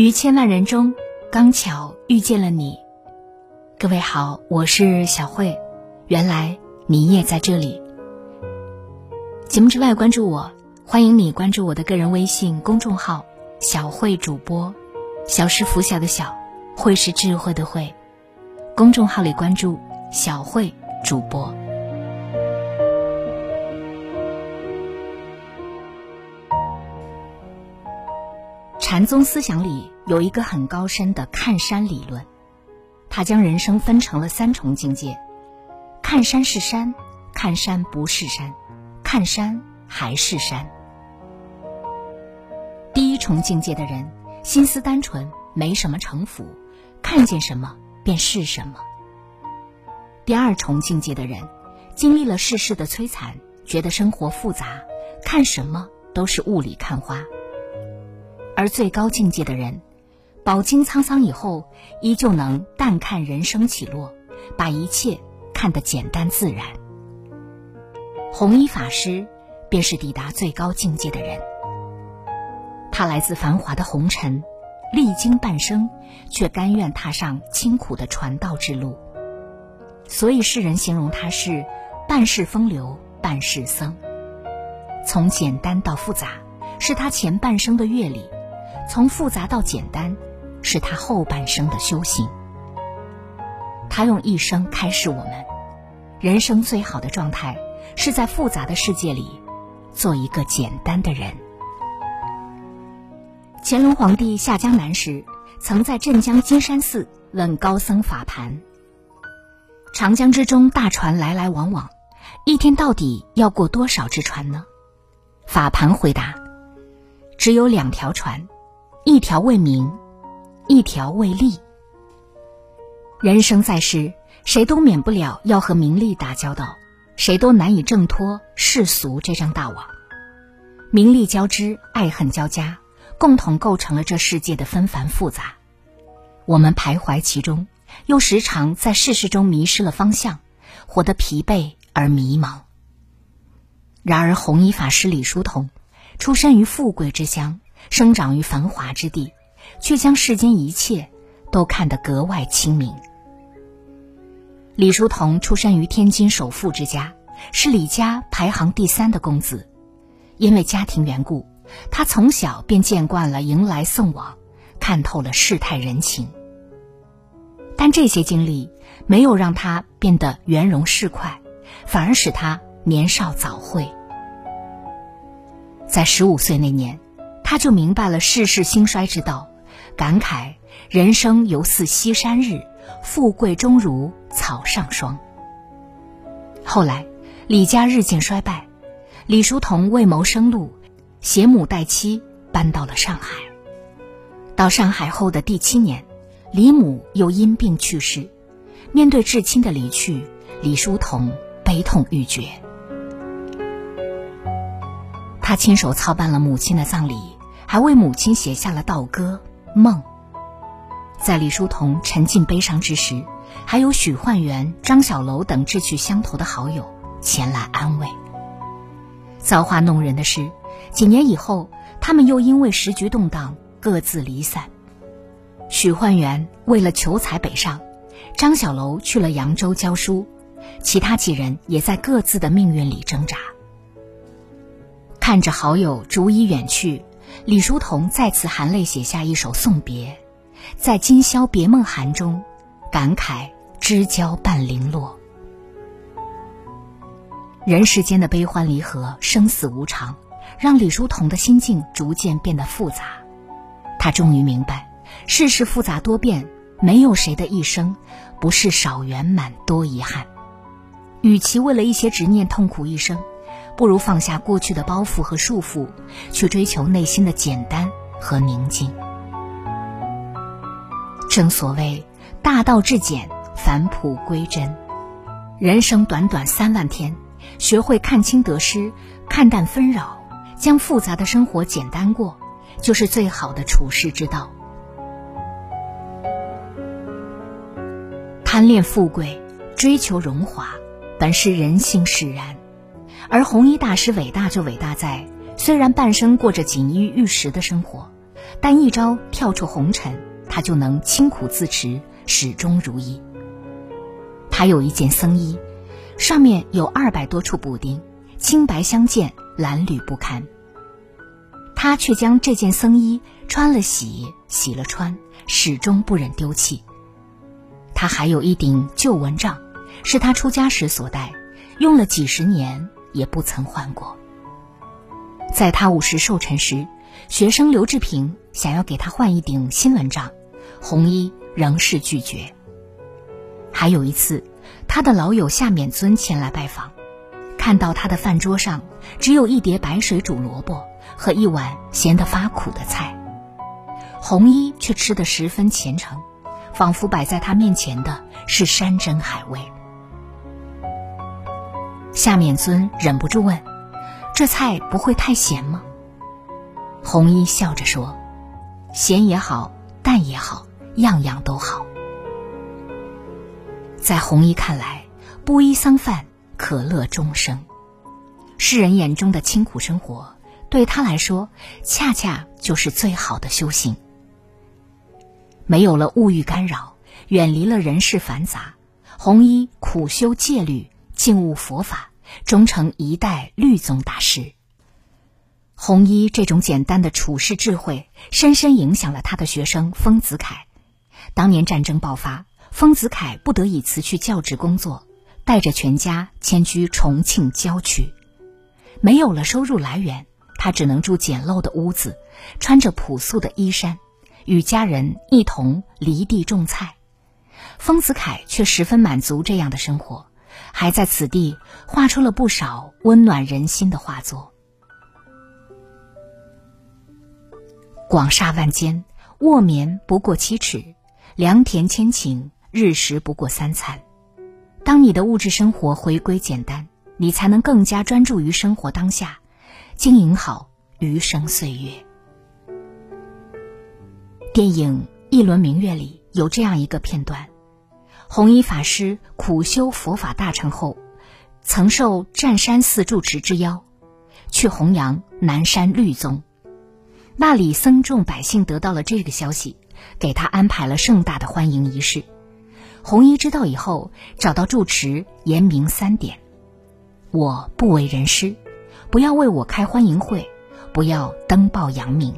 于千万人中，刚巧遇见了你。各位好，我是小慧。原来你也在这里。节目之外，关注我，欢迎你关注我的个人微信公众号“小慧主播”。小是拂晓的小，慧是智慧的慧。公众号里关注“小慧主播”。禅宗思想里有一个很高深的看山理论，它将人生分成了三重境界：看山是山，看山不是山，看山还是山。第一重境界的人，心思单纯，没什么城府，看见什么便是什么。第二重境界的人，经历了世事的摧残，觉得生活复杂，看什么都是雾里看花。而最高境界的人，饱经沧桑以后，依旧能淡看人生起落，把一切看得简单自然。弘一法师便是抵达最高境界的人。他来自繁华的红尘，历经半生，却甘愿踏上清苦的传道之路。所以世人形容他是半世风流，半世僧。从简单到复杂，是他前半生的阅历。从复杂到简单，是他后半生的修行。他用一生开示我们：人生最好的状态，是在复杂的世界里，做一个简单的人。乾隆皇帝下江南时，曾在镇江金山寺问高僧法盘：长江之中，大船来来往往，一天到底要过多少只船呢？法盘回答：只有两条船。一条为名，一条为利。人生在世，谁都免不了要和名利打交道，谁都难以挣脱世俗这张大网。名利交织，爱恨交加，共同构成了这世界的纷繁复杂。我们徘徊其中，又时常在世事中迷失了方向，活得疲惫而迷茫。然而，弘一法师李叔同，出身于富贵之乡。生长于繁华之地，却将世间一切都看得格外清明。李叔同出身于天津首富之家，是李家排行第三的公子。因为家庭缘故，他从小便见惯了迎来送往，看透了世态人情。但这些经历没有让他变得圆融世侩，反而使他年少早慧。在十五岁那年。他就明白了世事兴衰之道，感慨人生犹似西山日，富贵终如草上霜。后来，李家日渐衰败，李叔同为谋生路，携母带妻搬到了上海。到上海后的第七年，李母又因病去世。面对至亲的离去，李叔同悲痛欲绝。他亲手操办了母亲的葬礼。还为母亲写下了悼歌《梦》。在李叔同沉浸悲伤之时，还有许焕元、张小楼等志趣相投的好友前来安慰。造化弄人的是，几年以后，他们又因为时局动荡各自离散。许焕元为了求财北上，张小楼去了扬州教书，其他几人也在各自的命运里挣扎。看着好友逐一远去。李叔同再次含泪写下一首送别，在今宵别梦寒中，感慨知交半零落。人世间的悲欢离合、生死无常，让李叔同的心境逐渐变得复杂。他终于明白，世事复杂多变，没有谁的一生不是少圆满多遗憾。与其为了一些执念痛苦一生。不如放下过去的包袱和束缚，去追求内心的简单和宁静。正所谓大道至简，返璞归真。人生短短三万天，学会看清得失，看淡纷扰，将复杂的生活简单过，就是最好的处世之道。贪恋富贵，追求荣华，本是人性使然。而红衣大师伟大就伟大在，虽然半生过着锦衣玉食的生活，但一朝跳出红尘，他就能清苦自持，始终如一。他有一件僧衣，上面有二百多处补丁，青白相间，褴褛不堪。他却将这件僧衣穿了洗，洗了穿，始终不忍丢弃。他还有一顶旧蚊帐，是他出家时所戴，用了几十年也不曾换过。在他五十寿辰时，学生刘志平想要给他换一顶新蚊帐，红衣仍是拒绝。还有一次，他的老友夏勉尊前来拜访，看到他的饭桌上只有一碟白水煮萝卜和一碗咸得发苦的菜，红衣却吃得十分虔诚，仿佛摆在他面前的是山珍海味。夏面尊忍不住问。这菜不会太咸吗？红衣笑着说：“咸也好，淡也好，样样都好。”在红衣看来，布衣桑饭可乐终生。世人眼中的清苦生活，对他来说，恰恰就是最好的修行。没有了物欲干扰，远离了人世繁杂，红衣苦修戒律，信悟佛法。终成一代律宗大师。弘一这种简单的处世智慧，深深影响了他的学生丰子恺。当年战争爆发，丰子恺不得已辞去教职工作，带着全家迁居重庆郊区。没有了收入来源，他只能住简陋的屋子，穿着朴素的衣衫，与家人一同犁地种菜。丰子恺却十分满足这样的生活。还在此地画出了不少温暖人心的画作。广厦万间，卧眠不过七尺；良田千顷，日食不过三餐。当你的物质生活回归简单，你才能更加专注于生活当下，经营好余生岁月。电影《一轮明月》里有这样一个片段。弘一法师苦修佛法大成后，曾受湛山寺住持之邀，去弘扬南山律宗。那里僧众百姓得到了这个消息，给他安排了盛大的欢迎仪式。弘一知道以后，找到住持言明三点：我不为人师，不要为我开欢迎会，不要登报扬名。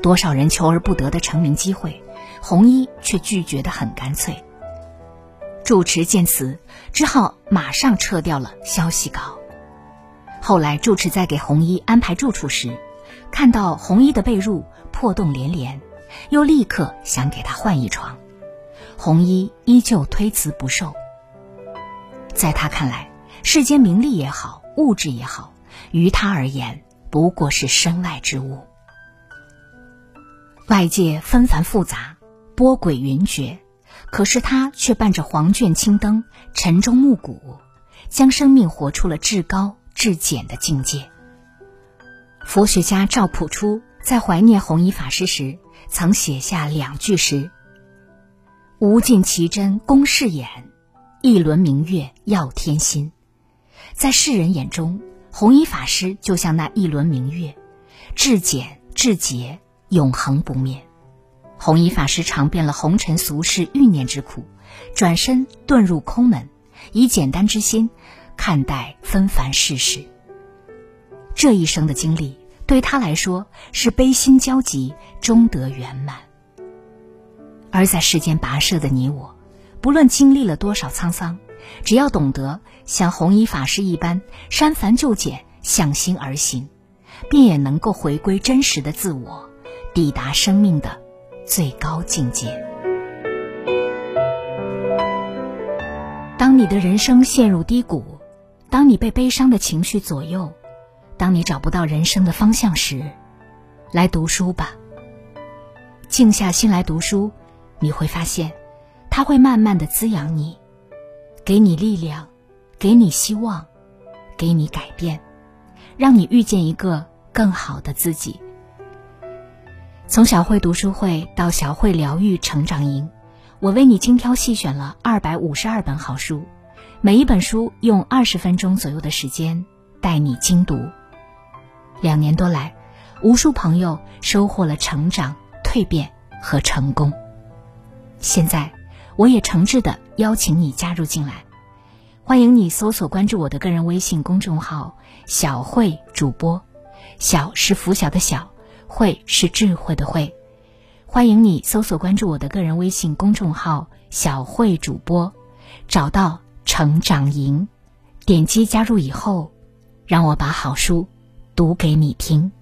多少人求而不得的成名机会，弘一却拒绝的很干脆。住持见此，只好马上撤掉了消息稿。后来，住持在给红衣安排住处时，看到红衣的被褥破洞连连，又立刻想给他换一床。红衣依旧推辞不受。在他看来，世间名利也好，物质也好，于他而言不过是身外之物。外界纷繁复杂，波诡云谲。可是他却伴着黄卷青灯，晨钟暮鼓，将生命活出了至高至简的境界。佛学家赵朴初在怀念弘一法师时，曾写下两句诗：“无尽奇珍公世眼，一轮明月耀天心。”在世人眼中，弘一法师就像那一轮明月，至简至洁，永恒不灭。弘一法师尝遍了红尘俗世欲念之苦，转身遁入空门，以简单之心看待纷繁世事。这一生的经历对他来说是悲心交集，终得圆满。而在世间跋涉的你我，不论经历了多少沧桑，只要懂得像弘一法师一般删繁就简，向心而行，便也能够回归真实的自我，抵达生命的。最高境界。当你的人生陷入低谷，当你被悲伤的情绪左右，当你找不到人生的方向时，来读书吧。静下心来读书，你会发现，它会慢慢的滋养你，给你力量，给你希望，给你改变，让你遇见一个更好的自己。从小慧读书会到小慧疗愈成长营，我为你精挑细选了二百五十二本好书，每一本书用二十分钟左右的时间带你精读。两年多来，无数朋友收获了成长、蜕变和成功。现在，我也诚挚的邀请你加入进来，欢迎你搜索关注我的个人微信公众号“小慧主播”，小是拂晓的小，慧是智慧的慧。欢迎你搜索关注我的个人微信公众号“小慧主播”，找到成长营，点击加入以后，让我把好书读给你听。